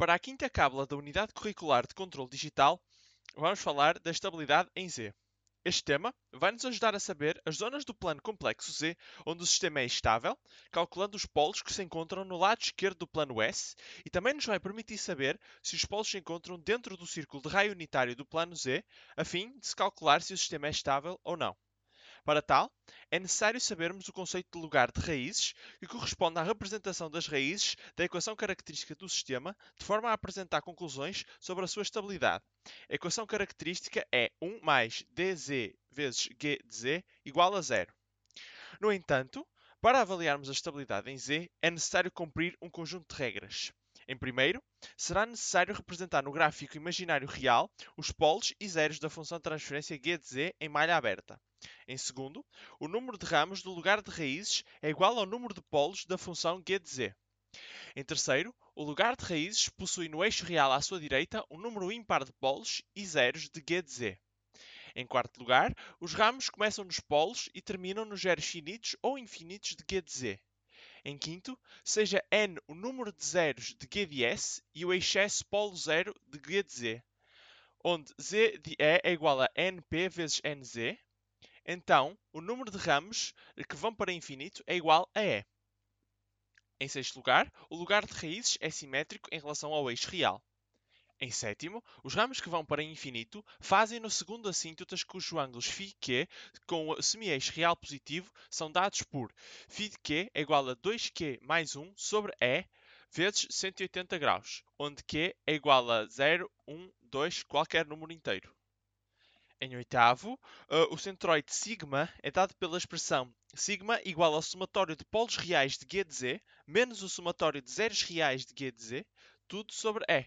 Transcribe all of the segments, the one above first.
Para a quinta cábula da Unidade Curricular de Controlo Digital, vamos falar da estabilidade em Z. Este tema vai-nos ajudar a saber as zonas do plano complexo Z onde o sistema é estável, calculando os polos que se encontram no lado esquerdo do plano S, e também nos vai permitir saber se os polos se encontram dentro do círculo de raio unitário do plano Z, a fim de se calcular se o sistema é estável ou não. Para tal, é necessário sabermos o conceito de lugar de raízes, que corresponde à representação das raízes da equação característica do sistema, de forma a apresentar conclusões sobre a sua estabilidade. A equação característica é 1 mais dz vezes g de z igual a zero. No entanto, para avaliarmos a estabilidade em z, é necessário cumprir um conjunto de regras. Em primeiro, será necessário representar no gráfico imaginário real os polos e zeros da função de transferência g de z em malha aberta. Em segundo, o número de ramos do lugar de raízes é igual ao número de polos da função g de z. Em terceiro, o lugar de raízes possui no eixo real à sua direita um número ímpar de polos e zeros de g de z. Em quarto lugar, os ramos começam nos polos e terminam nos zeros finitos ou infinitos de g de z. Em quinto, seja n o número de zeros de g de s e o excesso polo zero de g de z, onde z de e é igual a np vezes nz, então o número de ramos que vão para infinito é igual a E. Em sexto lugar, o lugar de raízes é simétrico em relação ao eixo real. Em sétimo, os ramos que vão para infinito fazem no segundo assíntotas cujo ângulos φq com o semi-eixo real positivo são dados por φ de q é igual a 2q mais 1 sobre e vezes 180 graus, onde q é igual a 0, 1, 2, qualquer número inteiro. Em oitavo, uh, o centroide sigma é dado pela expressão sigma igual ao somatório de polos reais de G de Z menos o somatório de zeros reais de G de Z, tudo sobre E.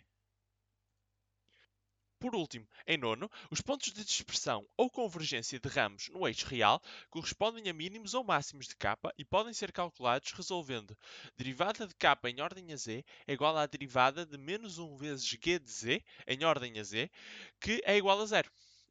Por último, em nono, os pontos de dispersão ou convergência de ramos no eixo real correspondem a mínimos ou máximos de k e podem ser calculados resolvendo derivada de k em ordem a z é igual à derivada de menos 1 vezes g de z em ordem a z, que é igual a zero.